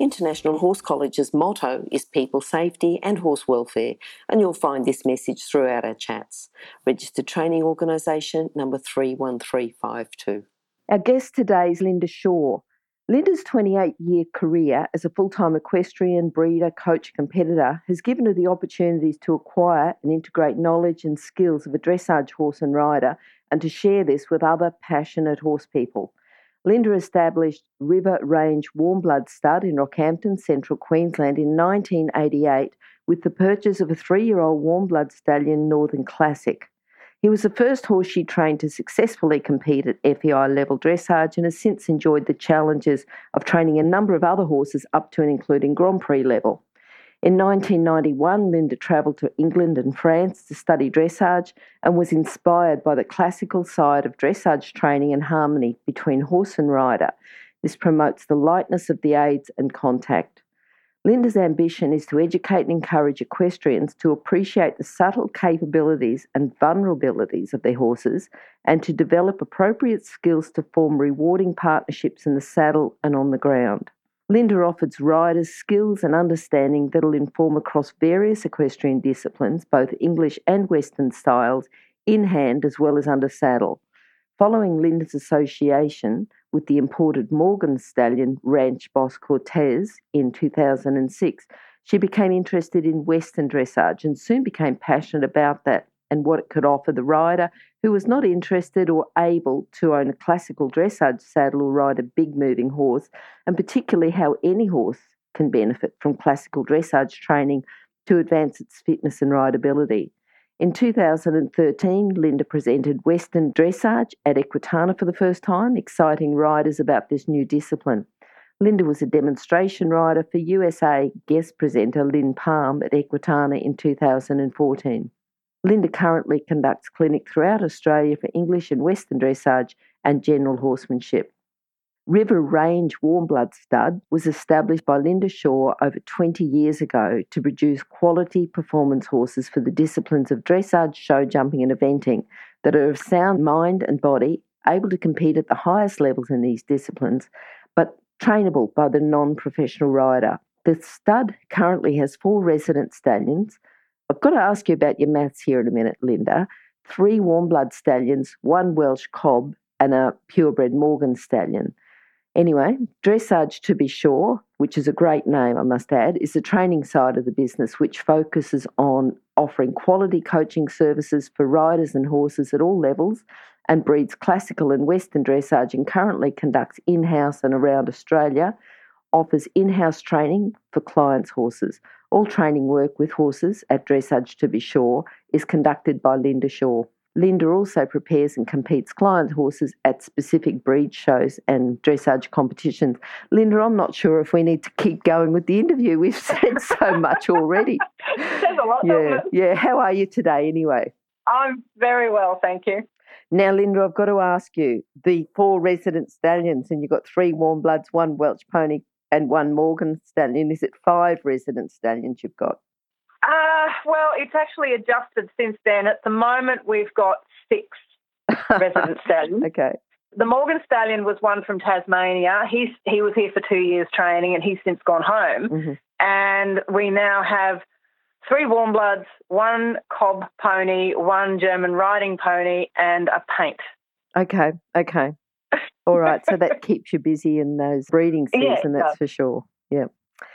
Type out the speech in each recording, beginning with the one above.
International Horse College's motto is people safety and horse welfare, and you'll find this message throughout our chats. Registered Training Organisation number 31352. Our guest today is Linda Shaw. Linda's 28 year career as a full time equestrian, breeder, coach, competitor has given her the opportunities to acquire and integrate knowledge and skills of a dressage horse and rider and to share this with other passionate horse people. Linda established River Range Warm Blood Stud in Rockhampton, central Queensland in 1988 with the purchase of a three year old warm blood stallion Northern Classic. He was the first horse she trained to successfully compete at FEI level dressage and has since enjoyed the challenges of training a number of other horses up to and including Grand Prix level. In 1991, Linda travelled to England and France to study dressage and was inspired by the classical side of dressage training and harmony between horse and rider. This promotes the lightness of the aids and contact. Linda's ambition is to educate and encourage equestrians to appreciate the subtle capabilities and vulnerabilities of their horses and to develop appropriate skills to form rewarding partnerships in the saddle and on the ground. Linda offers riders skills and understanding that'll inform across various equestrian disciplines, both English and Western styles, in hand as well as under saddle. Following Linda's association with the imported Morgan stallion Ranch Boss Cortez in 2006, she became interested in Western dressage and soon became passionate about that and what it could offer the rider who was not interested or able to own a classical dressage saddle or ride a big moving horse, and particularly how any horse can benefit from classical dressage training to advance its fitness and rideability. In 2013, Linda presented Western Dressage at Equitana for the first time, exciting riders about this new discipline. Linda was a demonstration rider for USA guest presenter Lynn Palm at Equitana in 2014. Linda currently conducts clinics throughout Australia for English and Western dressage and general horsemanship. River Range Warm Blood Stud was established by Linda Shaw over 20 years ago to produce quality performance horses for the disciplines of dressage, show jumping, and eventing that are of sound mind and body, able to compete at the highest levels in these disciplines, but trainable by the non professional rider. The stud currently has four resident stallions, I've got to ask you about your maths here in a minute, Linda. Three warm blood stallions, one Welsh cob, and a purebred Morgan stallion. Anyway, dressage to be sure, which is a great name, I must add, is the training side of the business, which focuses on offering quality coaching services for riders and horses at all levels and breeds classical and western dressage and currently conducts in house and around Australia, offers in house training for clients' horses. All training work with horses at Dressage to be sure is conducted by Linda Shaw. Linda also prepares and competes client horses at specific breed shows and dressage competitions. Linda, I'm not sure if we need to keep going with the interview. We've said so much already. There's a lot. Yeah, yeah. How are you today, anyway? I'm very well, thank you. Now, Linda, I've got to ask you the four resident stallions, and you've got three warm bloods, one Welsh pony, and one Morgan stallion. Is it five resident stallions you've got? Uh, well, it's actually adjusted since then. At the moment, we've got six resident stallions. Okay. The Morgan stallion was one from Tasmania. He's he was here for two years training, and he's since gone home. Mm-hmm. And we now have three warm bloods, one cob pony, one German riding pony, and a paint. Okay. Okay. All right, so that keeps you busy in those breeding season, Yeah, that's for sure. Yeah.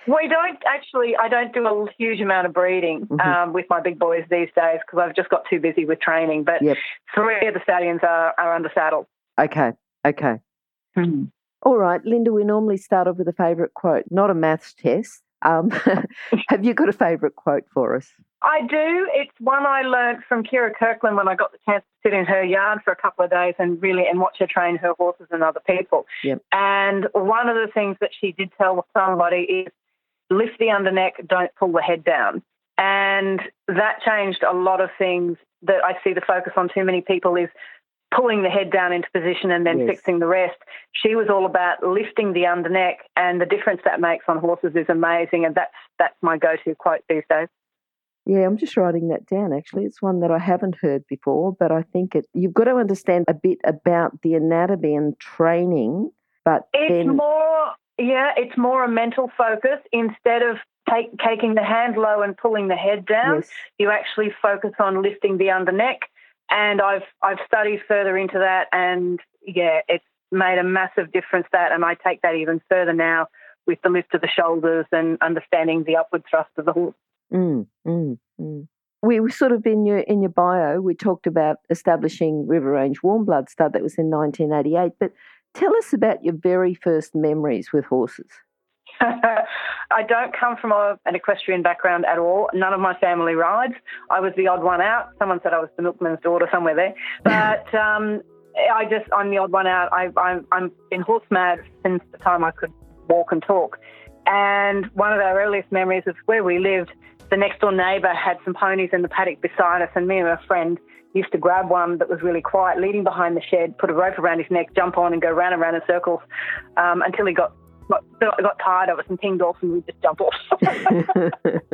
We don't actually. I don't do a huge amount of breeding Mhm. um, with my big boys these days because I've just got too busy with training. But Yep. three of the stallions are, are under saddle. Okay. Okay. All right, Linda, we normally start off with a favourite quote, not a maths test. Um, have you got a favourite quote for us? I do. It's one I learnt from Kyra Kyrklund when I got the chance to sit in her yard for a couple of days and really and watch her train her horses and other people. Yep. And one of the things that she did tell somebody is lift the underneck, don't pull the head down. And that changed a lot of things that I see the focus on too many people is pulling the head down into position and then yes. fixing the rest. She was all about lifting the underneck, and the difference that makes on horses is amazing. And that's that's my go-to quote these days. Yeah, I'm just writing that down. Actually, it's one that I haven't heard before, but I think it. You've got to understand a bit about the anatomy and training, but it's then... more. Yeah, it's more a mental focus instead of take, taking the hand low and pulling the head down. Yes. You actually focus on lifting the under neck, and I've I've studied further into that, and yeah, it's made a massive difference. That, and I take that even further now with the lift of the shoulders and understanding the upward thrust of the horse. Mm, mm, mm. We were sort of in your in your bio. We talked about establishing River Range Warm Blood Stud. That was in 1988. But tell us about your very first memories with horses. I don't come from a, an equestrian background at all. None of my family rides. I was the odd one out. Someone said I was the milkman's daughter somewhere there. But um, I just, I'm the odd one out. I, I'm, I'm been horse mad since the time I could walk and talk. And one of our earliest memories of where we lived, the next door neighbour had some ponies in the paddock beside us, and me and a friend used to grab one that was really quiet, leading behind the shed, put a rope around his neck, jump on, and go round and round in circles um, until he got got, got tired of us and pinged off and we just jumped off.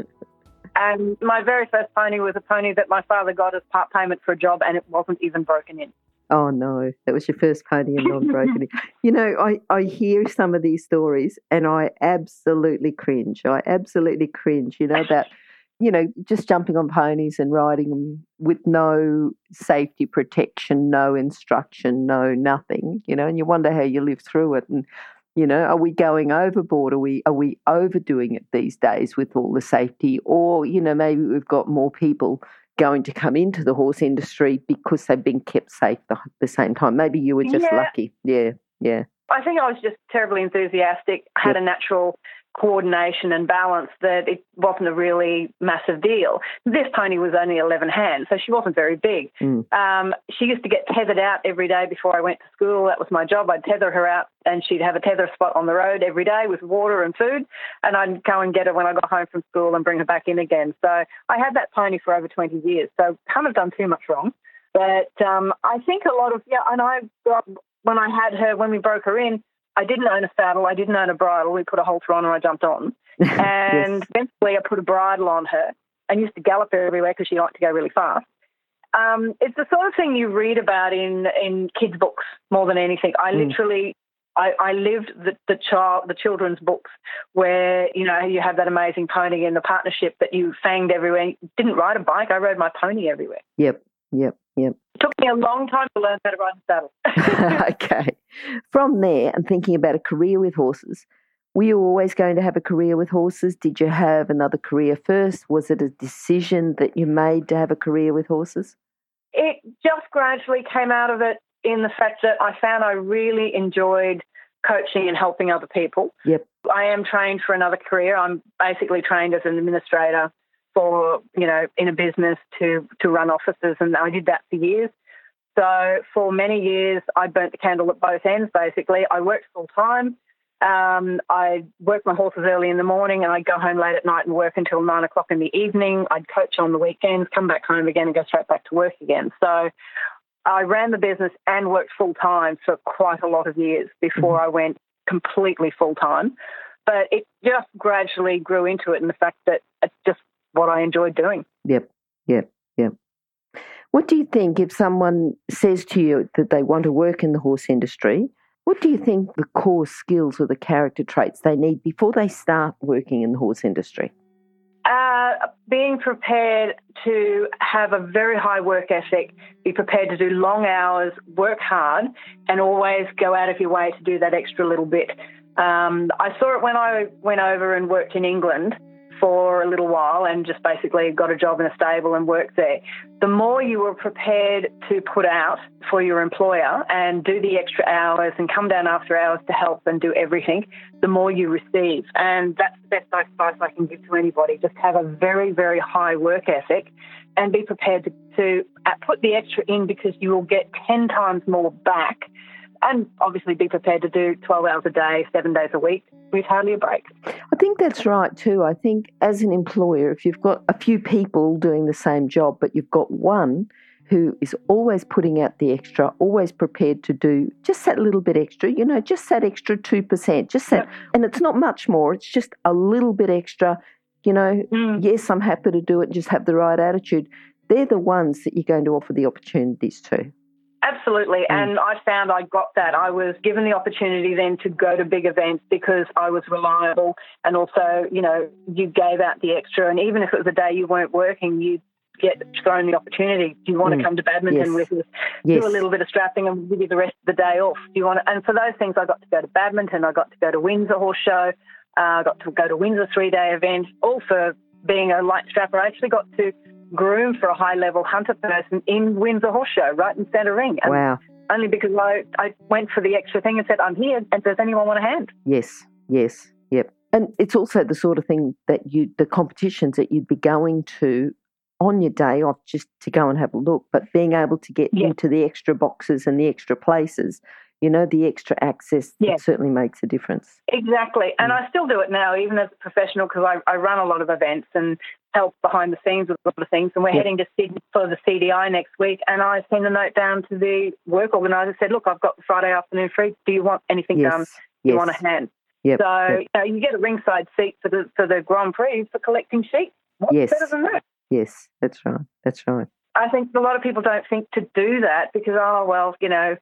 and my very first pony was a pony that my father got as part payment for a job and it wasn't even broken in. Oh no, that was your first pony and non-broken in. You know, I, I hear some of these stories and I absolutely cringe. I absolutely cringe, you know, about, you know, just jumping on ponies and riding them with no safety protection, no instruction, no nothing, you know, and you wonder how you live through it. And you know, are we going overboard? Are we are we overdoing it these days with all the safety? Or, you know, maybe we've got more people going to come into the horse industry because they've been kept safe the, the same time. Maybe you were just yeah. lucky. Yeah, yeah. I think I was just terribly enthusiastic, had yep. a natural coordination and balance that it wasn't a really massive deal. This pony was only 11 hands, so she wasn't very big. Mm. Um, she used to get tethered out every day before I went to school. That was my job. I'd tether her out, and she'd have a tether spot on the road every day with water and food, and I'd go and get her when I got home from school and bring her back in again. So I had that pony for over 20 years, so haven't done too much wrong. But um, I think a lot of, yeah, and I, when I had her, when we broke her in, I didn't own a saddle. I didn't own a bridle. We put a halter on and I jumped on. And yes. eventually I put a bridle on her and used to gallop her everywhere because she liked to go really fast. Um, it's the sort of thing you read about in, in kids' books more than anything. I mm. literally I, I, lived the, the child the children's books where you know you have that amazing pony in the partnership that you fanged everywhere. Didn't ride a bike. I rode my pony everywhere. Yep, yep, yep. It took me a long time to learn how to ride a saddle. okay. From there, and thinking about a career with horses, were you always going to have a career with horses? Did you have another career first? Was it a decision that you made to have a career with horses? It just gradually came out of it in the fact that I found I really enjoyed coaching and helping other people. Yep. I am trained for another career. I'm basically trained as an administrator for you know in a business to to run offices, and I did that for years. So for many years, I burnt the candle at both ends. Basically, I worked full time. Um, I worked my horses early in the morning, and I'd go home late at night and work until nine o'clock in the evening. I'd coach on the weekends, come back home again, and go straight back to work again. So I ran the business and worked full time for quite a lot of years before. I went completely full time. But it just gradually grew into it, and the fact that it's just what I enjoyed doing. Yep, yep, yep. What do you think if someone says to you that they want to work in the horse industry? What do you think the core skills or the character traits they need before they start working in the horse industry? Uh, being prepared to have a very high work ethic, be prepared to do long hours, work hard, and always go out of your way to do that extra little bit. Um, I saw it when I went over and worked in England for a little while and just basically got a job in a stable and worked there. The more you were prepared to put out for your employer and do the extra hours and come down after hours to help and do everything, the more you receive. And that's the best advice I can give to anybody. Just have a very, very high work ethic and be prepared to, to put the extra in because you will get 10 times more back and obviously be prepared to do 12 hours a day, seven days a week with hardly a break. I think that's right too. I think as an employer, if you've got a few people doing the same job, but you've got one who is always putting out the extra, always prepared to do just that little bit extra, you know, just that extra 2%, just that. Yep. And it's not much more, it's just a little bit extra. You know, mm. yes, I'm happy to do it, just have the right attitude. They're the ones that you're going to offer the opportunities to. Absolutely. Mm. And I found I got that. I was given the opportunity then to go to big events because I was reliable and also, you know, you gave out the extra. And even if it was a day you weren't working, you get thrown the opportunity. Do you want mm. to come to Badminton yes. with us? Yes. Do a little bit of strapping and give you the rest of the day off. Do you want to? And for those things, I got to go to Badminton. I got to go to Windsor Horse Show. Uh, I got to go to Windsor three day event. All for being a light strapper. I actually got to groom for a high level hunter person in Windsor Horse Show, right in Centre Ring. And wow. Only because I, I went for the extra thing and said, I'm here, and does anyone want a hand? Yes, yes, yep. And it's also the sort of thing that you, the competitions that you'd be going to on your day off just to go and have a look, but being able to get yeah. into the extra boxes and the extra places, you know, the extra access, yeah. certainly makes a difference. Exactly. And mm. I still do it now, even as a professional, because I, I, run a lot of events and help behind the scenes with a lot of things. And we're yeah. heading to Sydney for the CDI next week. And I sent a note down to the work organiser, said, look, I've got Friday afternoon free. Do you want anything yes. done? Do you want a hand? Yep. So yep. You, know, you get a ringside seat for the for the Grand Prix for collecting sheets. What's yes. better than that? Yes, that's right. That's right. I think a lot of people don't think to do that because, oh, well, you know,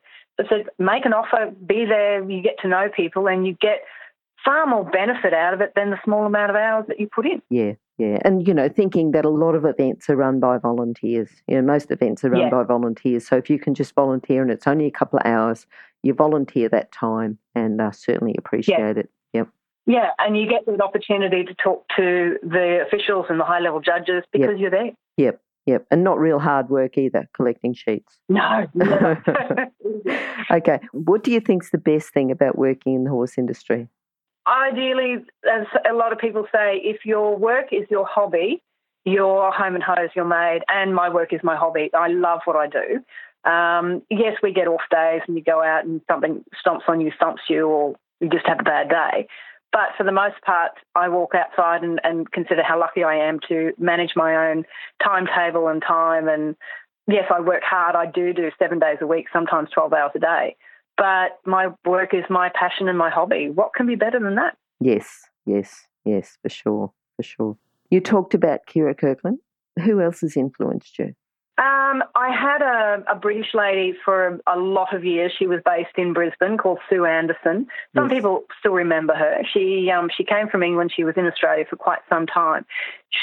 so make an offer, be there, you get to know people, and you get far more benefit out of it than the small amount of hours that you put in. Yeah, yeah. And, you know, thinking that a lot of events are run by volunteers. You know, most events are run yeah. by volunteers. So if you can just volunteer and it's only a couple of hours, you volunteer that time and uh, certainly appreciate yeah. it. Yep. Yeah, and you get the opportunity to talk to the officials and the high level judges because yep. you're there. Yep, yep. And not real hard work either, collecting sheets. No. no. okay. What do you think's the best thing about working in the horse industry? Ideally, as a lot of people say, if your work is your hobby, your home and hose, your maid, and my work is my hobby. I love what I do. Um, yes, we get off days and you go out and something stomps on you, stumps you, or you just have a bad day. But for the most part, I walk outside and, and consider how lucky I am to manage my own timetable and time. And yes, I work hard. I do do seven days a week, sometimes 12 hours a day. But my work is my passion and my hobby. What can be better than that? Yes, yes, yes, for sure, for sure. You talked about Kyra Kyrklund. Who else has influenced you? Um, I had a, a, British lady for a lot of years. She was based in Brisbane, called Sue Anderson. Some yes. people still remember her. She um, she came from England. She was in Australia for quite some time.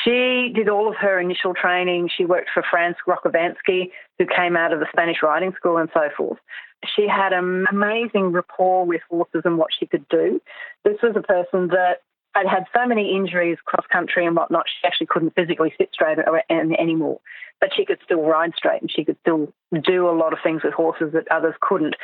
She did all of her initial training. She worked for Franz Rochowansky, who came out of the Spanish riding school, and so forth. She had an amazing rapport with horses and what she could do. This was a person that I'd had so many injuries cross country and whatnot, she actually couldn't physically sit straight anymore. But she could still ride straight and she could still do a lot of things with horses that others couldn't.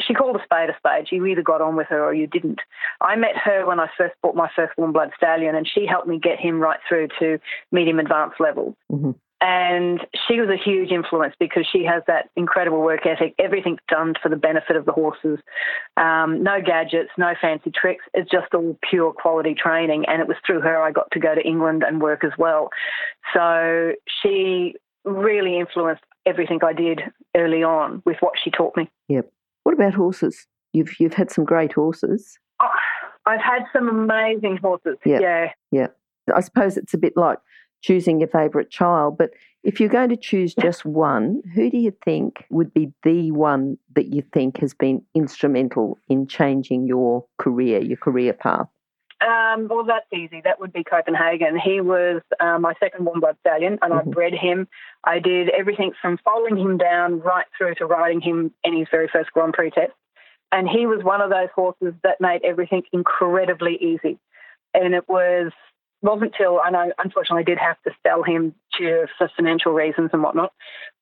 She called a spade a spade. You either got on with her or you didn't. I met her when I first bought my first warm blood stallion and she helped me get him right through to medium advanced level. Mm-hmm. And she was a huge influence because she has that incredible work ethic. Everything's done for the benefit of the horses. Um, no gadgets, no fancy tricks. It's just all pure quality training. And it was through her I got to go to England and work as well. So she really influenced everything I did early on with what she taught me. Yep. What about horses? You've you've had some great horses. Oh, I've had some amazing horses. Yep. Yeah. Yeah. I suppose it's a bit like choosing your favourite child. But if you're going to choose just one, who do you think would be the one that you think has been instrumental in changing your career, your career path? Um, well, that's easy. That would be Copenhagen. He was uh, my second warm blood stallion, and mm-hmm. I bred him. I did everything from foaling him down right through to riding him in his very first Grand Prix test. And he was one of those horses that made everything incredibly easy. And it was wasn't till I know, unfortunately, I did have to sell him to, for financial reasons and whatnot.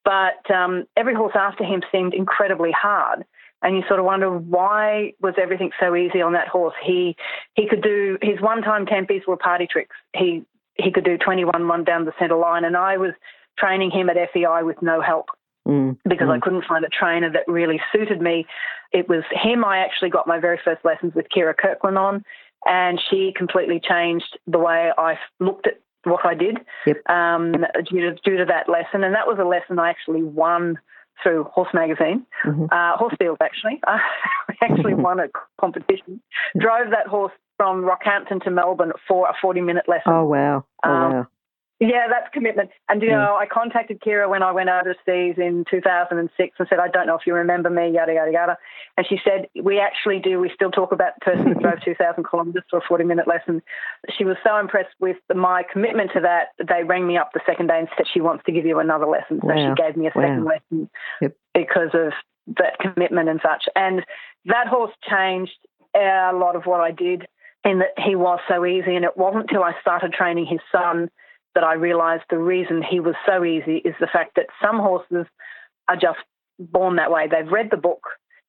But um, every horse after him seemed incredibly hard, and you sort of wonder why was everything so easy on that horse. He he could do his one-time tempis were party tricks. He he could do 21 one down the centre line, and I was training him at FEI with no help. mm. because mm. I couldn't find a trainer that really suited me. It was him I actually got my very first lessons with Kyra Kyrklund on, and she completely changed the way I looked at what I did yep. um, due, to, due to that lesson. And that was a lesson I actually won through Horse Magazine, mm-hmm. uh, Horse Field actually. I actually won a competition. Drove that horse from Rockhampton to Melbourne for a 40 minute lesson. Oh, wow. Oh, um, wow. Yeah, that's commitment. And, you mm. know, I contacted Kyra when I went overseas in 2006 and said, I don't know if you remember me, yada, yada, yada. And she said, We actually do. We still talk about the person who drove 2,000 kilometres for a 40 minute lesson. She was so impressed with my commitment to that, they rang me up the second day and said, She wants to give you another lesson. So wow. she gave me a second wow. lesson yep. because of that commitment and such. And that horse changed a lot of what I did in that he was so easy. And it wasn't until I started training his son that I realised the reason he was so easy is the fact that some horses are just born that way. They've read the book.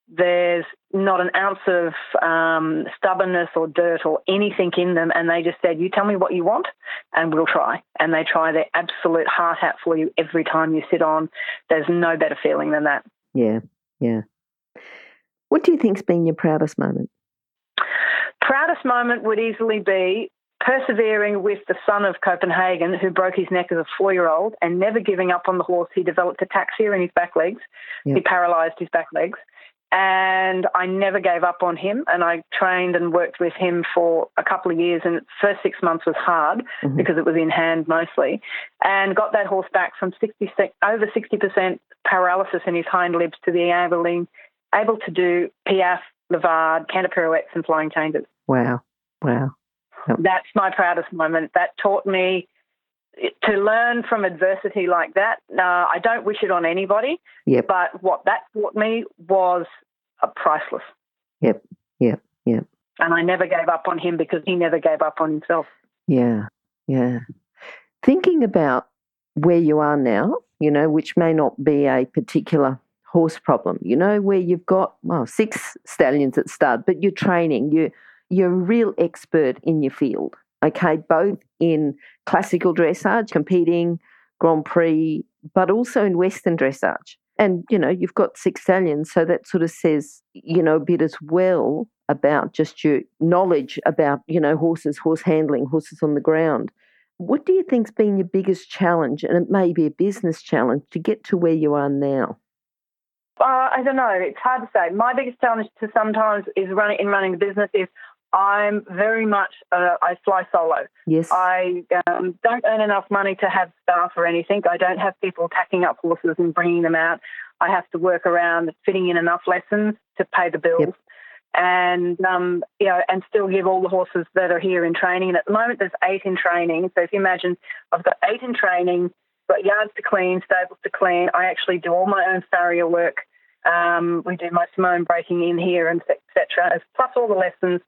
There's not an ounce of um, stubbornness or dirt or anything in them, and they just said, "You tell me what you want, and we'll try." And they try their absolute heart out for you every time you sit on. There's no better feeling than that. Yeah, yeah. What do you think's been your proudest moment? Proudest moment would easily be persevering with the son of Copenhagen, who broke his neck as a four year old, and never giving up on the horse. He developed ataxia in his back legs. Yep. He paralysed his back legs. And I never gave up on him. And I trained and worked with him for a couple of years. And the first six months was hard mm-hmm. because it was in hand mostly. And got that horse back from 60, over 60% paralysis in his hind limbs to being able, able to do piaffe, Levade, canter pirouettes, and flying changes. Wow. Wow. Yep. That's my proudest moment. That taught me to learn from adversity like that. Uh, I don't wish it on anybody, yep. but what that taught me was priceless. Yep, yep, yep. And I never gave up on him because he never gave up on himself. Yeah, yeah. Thinking about where you are now, you know, which may not be a particular horse problem, you know, where you've got, well, six stallions at stud, but you're training, you you're a real expert in your field, okay, both in classical dressage, competing, Grand Prix, but also in Western dressage. And, you know, you've got six stallions, so that sort of says, you know, a bit as well about just your knowledge about, you know, horses, horse handling, horses on the ground. What do you think's been your biggest challenge, and it may be a business challenge, to get to where you are now? Uh, I don't know. It's hard to say. My biggest challenge to sometimes is running in running the business is I'm very much, uh, I fly solo. Yes. I um, don't earn enough money to have staff or anything. I don't have people tacking up horses and bringing them out. I have to work around fitting in enough lessons to pay the bills. Yep. And um, you know, and still give all the horses that are here in training. And at the moment, there's eight in training. So if you imagine, I've got eight in training, got yards to clean, stables to clean. I actually do all my own farrier work. Um, we do my own breaking in here and etc. Plus all the lessons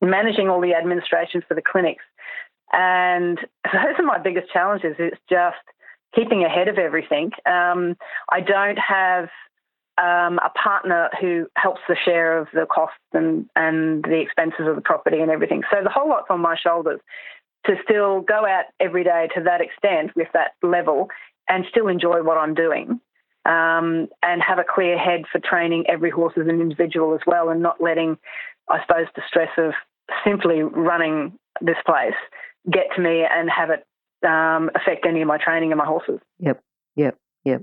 managing all the administration for the clinics. And those are my biggest challenges. It's just keeping ahead of everything. Um, I don't have um, a partner who helps the share of the costs and, and the expenses of the property and everything. So the whole lot's on my shoulders to still go out every day to that extent with that level and still enjoy what I'm doing. Um, and have a clear head for training every horse as an individual as well, and not letting, I suppose, the stress of simply running this place get to me and have it um, affect any of my training and my horses. Yep, yep, yep.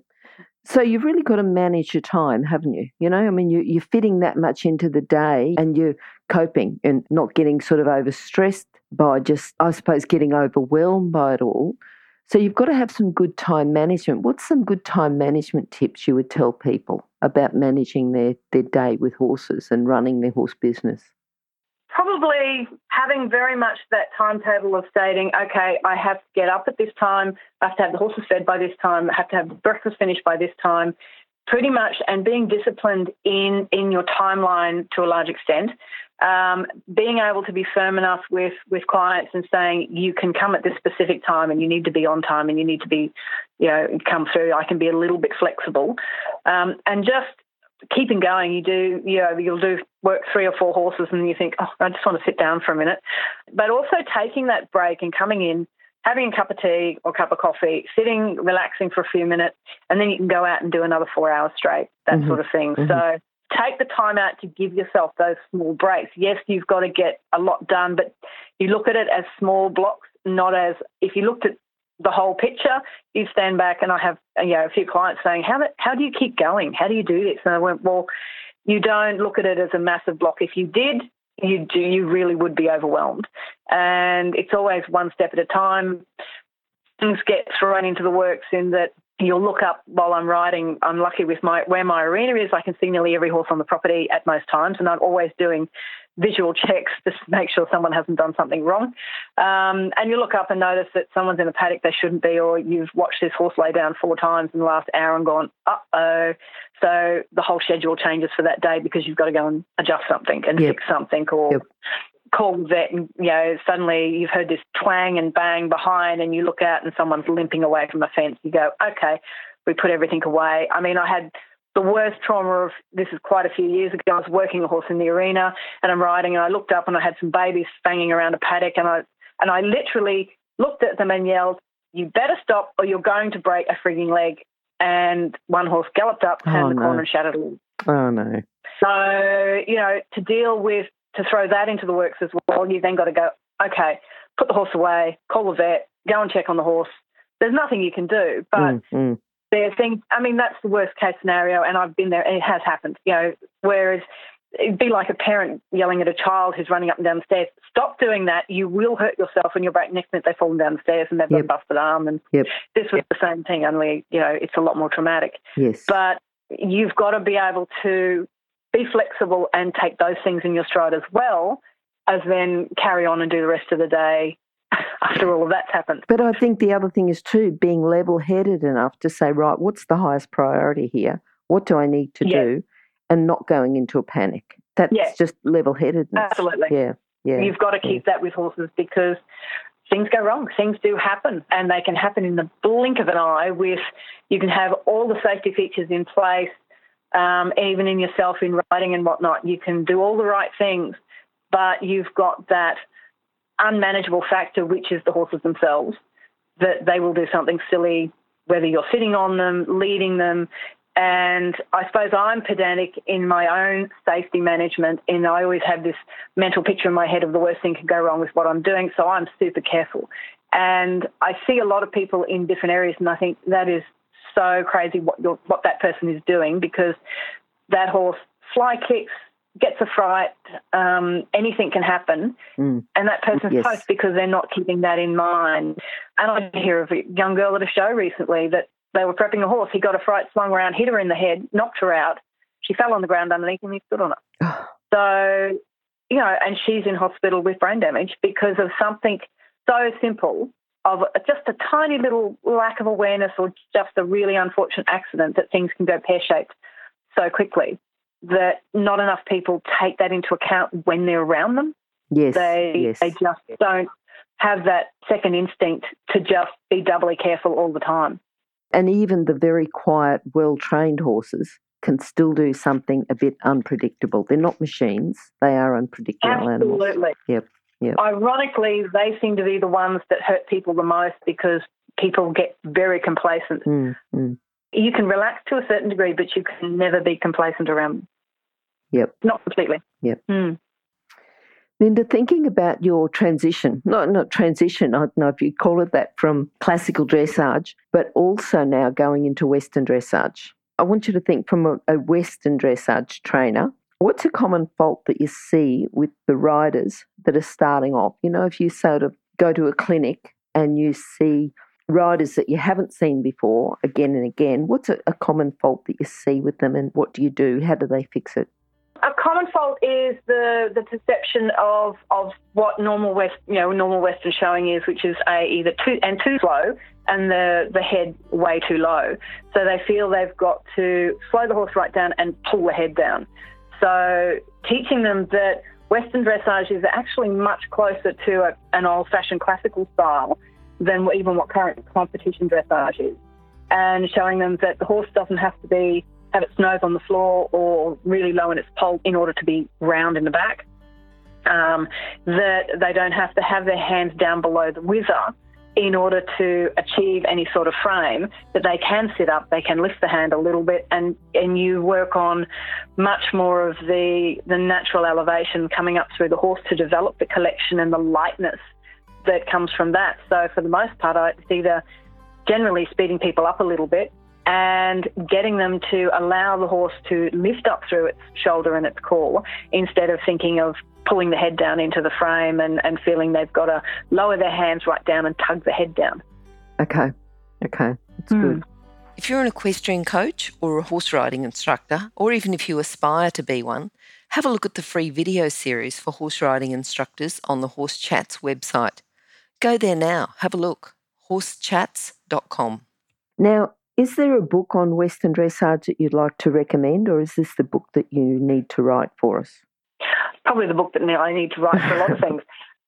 So you've really got to manage your time, haven't you? You know, I mean, you, you're fitting that much into the day and you're coping and not getting sort of overstressed by just, I suppose, getting overwhelmed by it all. So you've got to have some good time management. What's some good time management tips you would tell people about managing their, their day with horses and running their horse business? Probably having very much that timetable of stating, okay, I have to get up at this time, I have to have the horses fed by this time, I have to have breakfast finished by this time, pretty much, and being disciplined in in your timeline to a large extent. Um, being able to be firm enough with with clients and saying you can come at this specific time and you need to be on time and you need to be, you know, come through. I can be a little bit flexible, um, and just keeping going, you do, you know, you'll do work three or four horses and you think, oh, I just want to sit down for a minute. But also taking that break and coming in having a cup of tea or a cup of coffee, sitting, relaxing for a few minutes, and then you can go out and do another four hours straight, that mm-hmm. sort of thing. Mm-hmm. So take the time out to give yourself those small breaks. Yes, you've got to get a lot done, but you look at it as small blocks, not as if you looked at the whole picture, you stand back and I have you know a few clients saying, How do, how do you keep going? How do you do this? And I went, Well, you don't look at it as a massive block. If you did, you do you really would be overwhelmed. And it's always one step at a time. Things get thrown into the works in that you'll look up while I'm riding. I'm lucky with my where my arena is. I can see nearly every horse on the property at most times, and I'm always doing visual checks just to make sure someone hasn't done something wrong. Um, and you look up and notice that someone's in a paddock they shouldn't be, or you've watched this horse lay down four times in the last hour and gone, uh oh. So the whole schedule changes for that day because you've got to go and adjust something and yep. fix something or yep. call the vet and you know suddenly you've heard this twang and bang behind and you look out and someone's limping away from a fence. You go, okay, we put everything away. I mean, I had the worst trauma of this is quite a few years ago. I was working a horse in the arena and I'm riding and I looked up and I had some babies banging around a paddock and I and I literally looked at them and yelled, You better stop or you're going to break a frigging leg and one horse galloped up, turned oh, the corner and shattered a. Oh no. So, you know, to deal with to throw that into the works as well, you then got to go, okay, put the horse away, call the vet, go and check on the horse. There's nothing you can do, but mm, mm there are things, I mean, that's the worst case scenario, and I've been there, it has happened, you know, whereas it'd be like a parent yelling at a child who's running up and down the stairs, stop doing that, you will hurt yourself and you'll break next minute they've fallen down the stairs and they've yep. got a busted arm. And yep. this was yep. the same thing, only, you know, it's a lot more traumatic. Yes. But you've got to be able to be flexible and take those things in your stride as well as then carry on and do the rest of the day after all of that's happened. But I think the other thing is too being level headed enough to say, right, what's the highest priority here? What do I need to yeah. do? And not going into a panic. That's yeah. just level headedness. Absolutely. Yeah. Yeah. You've got to keep yeah. that with horses because things go wrong. Things do happen, and they can happen in the blink of an eye. With you can have all the safety features in place, um, even in yourself in riding and whatnot. You can do all the right things, but you've got that unmanageable factor, which is the horses themselves, that they will do something silly, whether you're sitting on them, leading them. And I suppose I'm pedantic in my own safety management, and I always have this mental picture in my head of the worst thing could go wrong with what I'm doing. So I'm super careful. And I see a lot of people in different areas, and I think that is so crazy what what that person is doing because that horse fly kicks, gets a fright, um, anything can happen, mm. and that person's yes. toast because they're not keeping that in mind. And I hear of a young girl at a show recently that they were prepping a horse. He got a fright, swung around, hit her in the head, knocked her out. She fell on the ground underneath him. He stood on it. so, you know, and she's in hospital with brain damage because of something so simple of just a tiny little lack of awareness or just a really unfortunate accident that things can go pear shaped so quickly that not enough people take that into account when they're around them. Yes. They yes. they just don't have that second instinct to just be doubly careful all the time. And even the very quiet, well trained horses can still do something a bit unpredictable. They're not machines, they are unpredictable Absolutely. animals. Yep. Yep. Ironically, they seem to be the ones that hurt people the most because people get very complacent. Mm, mm. You can relax to a certain degree, but you can never be complacent around them. Yep. Not completely. Yep. Mm. Linda, thinking about your transition, not not transition, I don't know if you call it that, from classical dressage, but also now going into Western dressage. I want you to think from a, a Western dressage trainer. What's a common fault that you see with the riders that are starting off? You know, if you sort of go to a clinic and you see riders that you haven't seen before again and again, what's a, a common fault that you see with them and what do you do? How do they fix it? A common fault is the, the perception of, of what normal West you know normal Western showing is, which is a either too and too slow and the the head way too low. So they feel they've got to slow the horse right down and pull the head down. So teaching them that Western dressage is actually much closer to a, an old-fashioned classical style than even what current competition dressage is, and showing them that the horse doesn't have to be have its nose on the floor or really low in its poll in order to be round in the back. Um, that they don't have to have their hands down below the whizzer in order to achieve any sort of frame that they can sit up, they can lift the hand a little bit, and, and you work on much more of the, the natural elevation coming up through the horse to develop the collection and the lightness that comes from that. So, for the most part, it's either generally speeding people up a little bit and getting them to allow the horse to lift up through its shoulder and its core instead of thinking of pulling the head down into the frame and, and feeling they've got to lower their hands right down and tug the head down. Okay, okay, that's mm. good. If you're an equestrian coach or a horse riding instructor, or even if you aspire to be one, have a look at the free video series for horse riding instructors on the Horse Chats website. Go there now, have a look. horsechats.com. Now, is there a book on Western dressage that you'd like to recommend, or is this the book that you need to write for us? Probably the book that I need to write for a lot of things.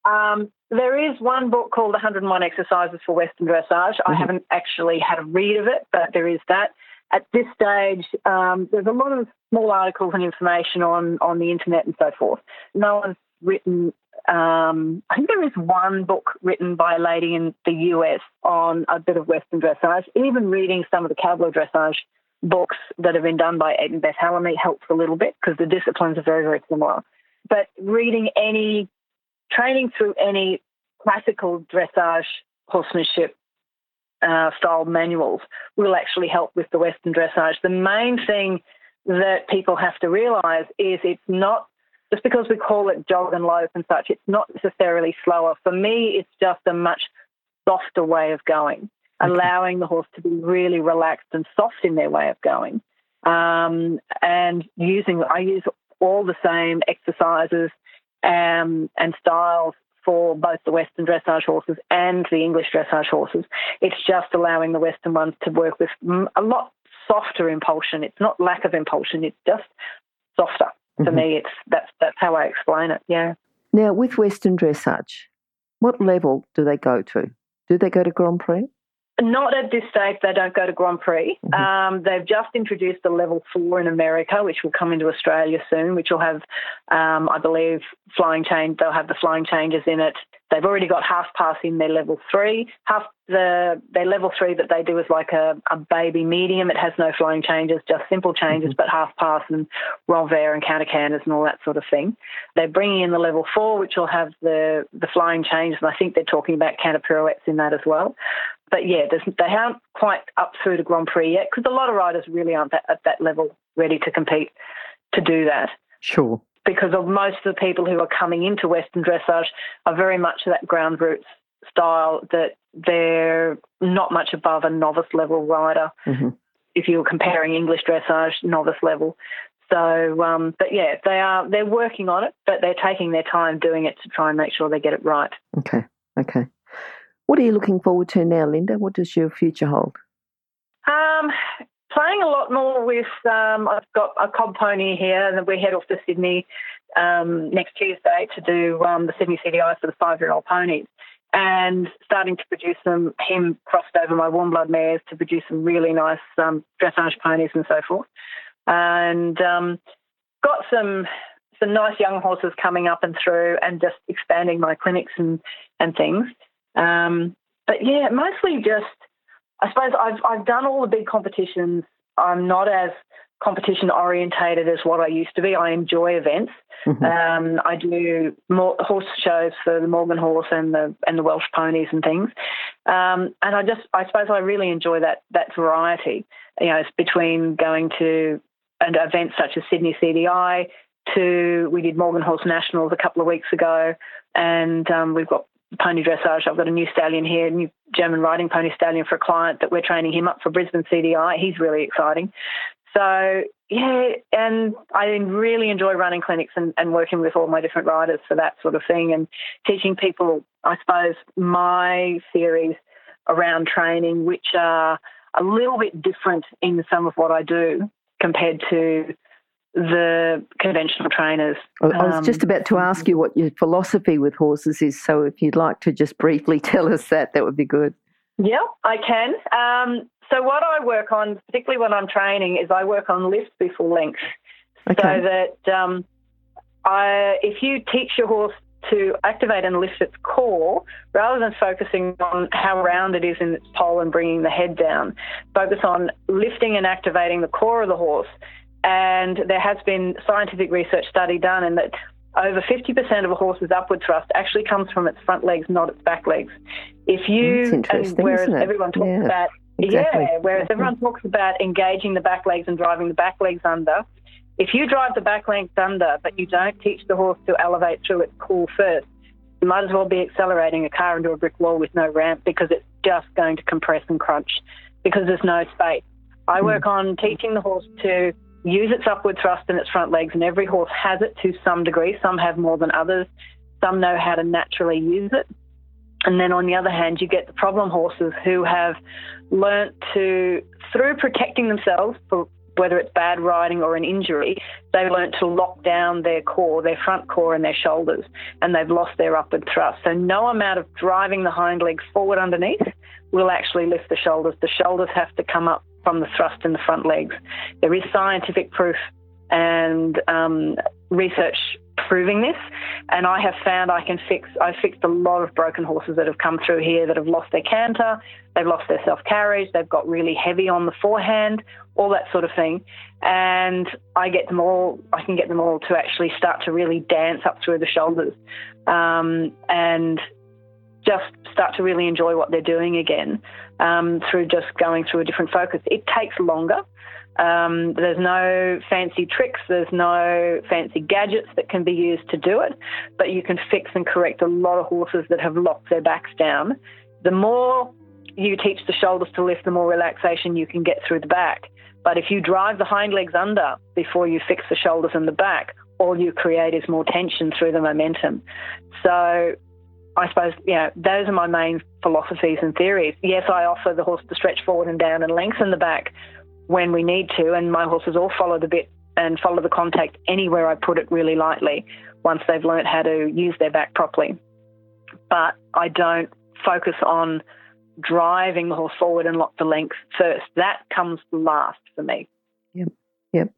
Um, there is one book called 101 Exercises for Western Dressage. Mm-hmm. I haven't actually had a read of it, but there is that. At this stage, um, there's a lot of small articles and information on, on the internet and so forth. No one's written um, I think there is one book written by a lady in the US on a bit of Western dressage. Even reading some of the cowboy dressage books that have been done by Ed and Beth Hallamy helps a little bit because the disciplines are very, very similar. But reading any, training through any classical dressage horsemanship uh, style manuals will actually help with the Western dressage. The main thing that people have to realize is it's not just because we call it jog and lope and such, it's not necessarily slower. For me, it's just a much softer way of going, okay. allowing the horse to be really relaxed and soft in their way of going. Um, and using, I use all the same exercises um, and styles for both the Western dressage horses and the English dressage horses. It's just allowing the Western ones to work with a lot softer impulsion. It's not lack of impulsion, it's just softer. For mm-hmm. me, it's that's that's how I explain it. Yeah. Now, with Western dressage, what level do they go to? Do they go to Grand Prix? Not at this stage. They don't go to Grand Prix. Mm-hmm. Um, they've just introduced a level four in America, which will come into Australia soon, which will have, um, I believe, flying change. They'll have the flying changes in it. They've already got half pass in their level three. Half the their level three that they do is like a, a baby medium. It has no flying changes, just simple changes, mm-hmm. but half pass and renvers and counter canters and all that sort of thing. They're bringing in the level four, which will have the the flying changes, and I think they're talking about counter pirouettes in that as well. But yeah, they aren't quite up through the Grand Prix yet because a lot of riders really aren't that, at that level ready to compete to do that. Sure because of most of the people who are coming into Western dressage are very much that ground roots style that they're not much above a novice level rider. Mm-hmm. If you're comparing English dressage novice level, so um, but yeah, they are they're working on it, but they're taking their time doing it to try and make sure they get it right. Okay, okay. What are you looking forward to now, Linda? What does your future hold? Um, playing a lot more with. Um, I've got a cob pony here, and we head off to Sydney um, next Tuesday to do um, the Sydney CDI for the five-year-old ponies, and starting to produce some Him crossed over my warm blood mares to produce some really nice um, dressage ponies and so forth, and um, got some some nice young horses coming up and through, and just expanding my clinics and and things. Um, but yeah, mostly just I suppose I've I've done all the big competitions. I'm not as competition orientated as what I used to be. I enjoy events. Mm-hmm. Um, I do more horse shows for the Morgan horse and the and the Welsh ponies and things. Um, and I just I suppose I really enjoy that that variety. You know, it's between going to an event such as Sydney CDI to we did Morgan Horse Nationals a couple of weeks ago, and um, we've got pony dressage. I've got a new stallion here, a new German riding pony stallion for a client that we're training him up for Brisbane CDI. He's really exciting. So yeah, and I really enjoy running clinics and, and working with all my different riders for that sort of thing and teaching people, I suppose, my theories around training, which are a little bit different in some of what I do compared to the conventional trainers. I was just um, about to ask you what your philosophy with horses is. So if you'd like to just briefly tell us that, that would be good. Yeah, I can. Um, so what I work on, particularly when I'm training, is I work on lift before length. Okay. So that um, I, if you teach your horse to activate and lift its core rather than focusing on how round it is in its poll and bringing the head down. Focus on lifting and activating the core of the horse. And there has been scientific research study done, and that over 50% of a horse's upward thrust actually comes from its front legs, not its back legs. If you, and whereas everyone talks yeah, about, exactly. yeah, whereas exactly. everyone talks about engaging the back legs and driving the back legs under, if you drive the back legs under, but you don't teach the horse to elevate through its core first, you might as well be accelerating a car into a brick wall with no ramp because it's just going to compress and crunch because there's no space. I work mm. on teaching the horse to use its upward thrust in its front legs, and every horse has it to some degree. Some have more than others. Some know how to naturally use it. And then on the other hand, you get the problem horses who have learnt to, through protecting themselves for whether it's bad riding or an injury, they've learnt to lock down their core, their front core and their shoulders, and they've lost their upward thrust. So no amount of driving the hind legs forward underneath will actually lift the shoulders. The shoulders have to come up from the thrust in the front legs. There is scientific proof and um, research proving this, and I have found I can fix. I've fixed a lot of broken horses that have come through here that have lost their canter, they've lost their self carriage, they've got really heavy on the forehand, all that sort of thing, and I get them all. I can get them all to actually start to really dance up through the shoulders, um, and just start to really enjoy what they're doing again um, through just going through a different focus. It takes longer. Um, there's no fancy tricks, there's no fancy gadgets that can be used to do it, but you can fix and correct a lot of horses that have locked their backs down. The more you teach the shoulders to lift, the more relaxation you can get through the back. But if you drive the hind legs under before you fix the shoulders and the back, all you create is more tension through the momentum. So I suppose, you know, those are my main philosophies and theories. Yes, I offer the horse to stretch forward and down and lengthen the back when we need to, and my horses all follow the bit and follow the contact anywhere I put it really lightly once they've learnt how to use their back properly. But I don't focus on driving the horse forward and lock the length first. That comes last for me. Yep, yep.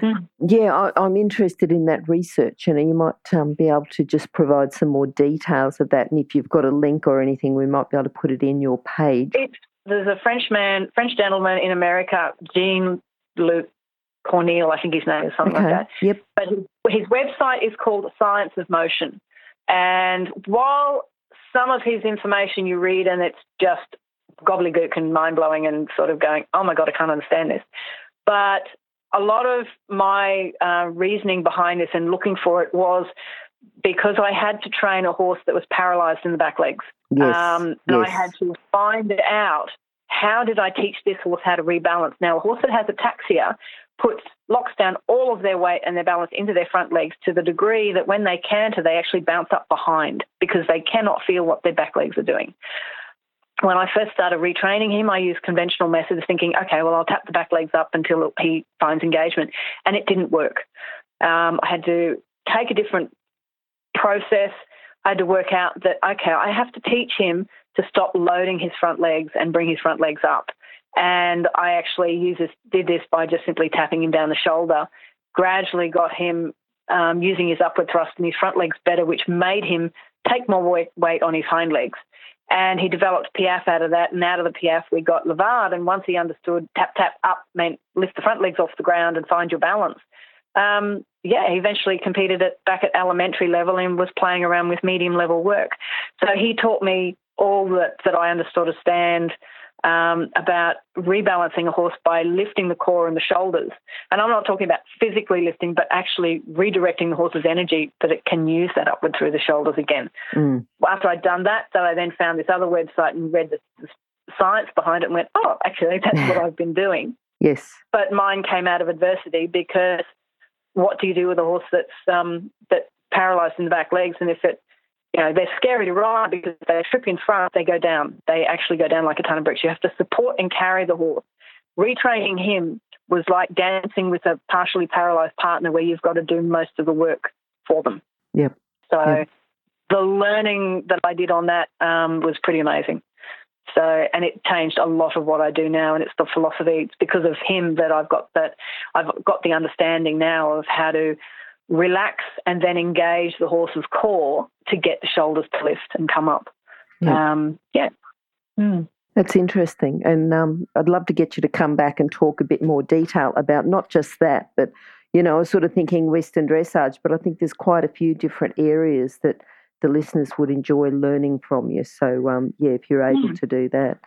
Mm. Yeah, I, am interested in that research, and you might um, be able to just provide some more details of that. And if you've got a link or anything, we might be able to put it in your page. It's, there's a Frenchman, French gentleman in America, Jean Luc Cornille, I think his name is something okay. like that. Yep. But his, his website is called Science of Motion. And while some of his information you read and it's just gobbledygook and mind blowing and sort of going, oh my God, I can't understand this. But a lot of my uh, reasoning behind this and looking for it was because I had to train a horse that was paralyzed in the back legs. Yes, um, and yes. I had to find out how did I teach this horse how to rebalance. Now, a horse that has ataxia puts locks down all of their weight and their balance into their front legs to the degree that when they canter, they actually bounce up behind because they cannot feel what their back legs are doing when I first started retraining him, I used conventional methods, thinking, okay, well, I'll tap the back legs up until he finds engagement. And it didn't work. Um, I had to take a different process. I had to work out that, okay, I have to teach him to stop loading his front legs and bring his front legs up. And I actually this, did this by just simply tapping him down the shoulder, gradually got him um, using his upward thrust and his front legs better, which made him take more weight, weight on his hind legs. And he developed Piaffe out of that. And out of the Piaffe, we got levade. And once he understood tap, tap, up meant lift the front legs off the ground and find your balance. Um, yeah, he eventually competed at, back at elementary level and was playing around with medium level work. So he taught me all that, that I understood a stand um, about rebalancing a horse by lifting the core and the shoulders. And I'm not talking about physically lifting, but actually redirecting the horse's energy that it can use that upward through the shoulders again. Mm. After I'd done that, so I then found this other website and read the, the science behind it and went, oh, actually, that's what I've been doing. Yes. But mine came out of adversity because what do you do with a horse that's um, that paralyzed in the back legs? And if it you know, they're scary to ride because if they trip in front, they go down. They actually go down like a ton of bricks. You have to support and carry the horse. Retraining him was like dancing with a partially paralyzed partner where you've got to do most of the work for them. Yep. So yep. the learning that I did on that um, was pretty amazing. So, and it changed a lot of what I do now, and it's the philosophy. It's because of him that I've got that I've got the understanding now of how to relax and then engage the horse's core to get the shoulders to lift and come up. Yeah. Um, yeah. Mm. That's interesting. And um, I'd love to get you to come back and talk a bit more detail about not just that, but, you know, I was sort of thinking Western dressage, but I think there's quite a few different areas that the listeners would enjoy learning from you. So, um, yeah, if you're able mm. to do that.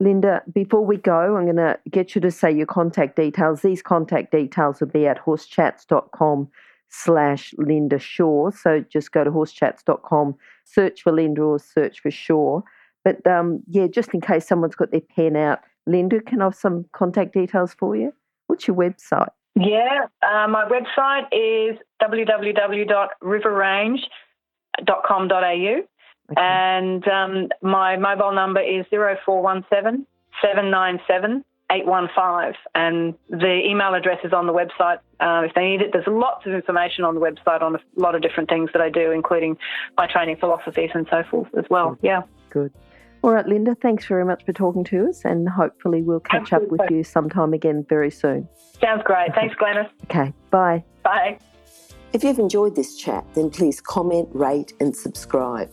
Linda, before we go, I'm going to get you to say your contact details. These contact details will be at horsechats.com slash Linda Shaw. So just go to horsechats.com, search for Linda or search for Shaw. But um, yeah, just in case someone's got their pen out, Linda, can I have some contact details for you? What's your website? Yeah, uh, my website is www.riverrange.com.au. Okay. And um, my mobile number is 0417 797 815. And the email address is on the website uh, if they need it. There's lots of information on the website on a lot of different things that I do, including my training philosophies and so forth as well. Good. Yeah. Good. All right, Linda, thanks very much for talking to us, and hopefully we'll catch Absolutely. up with you sometime again very soon. Sounds great. Thanks, Glenys. Okay, bye. Bye. If you've enjoyed this chat, then please comment, rate, and subscribe.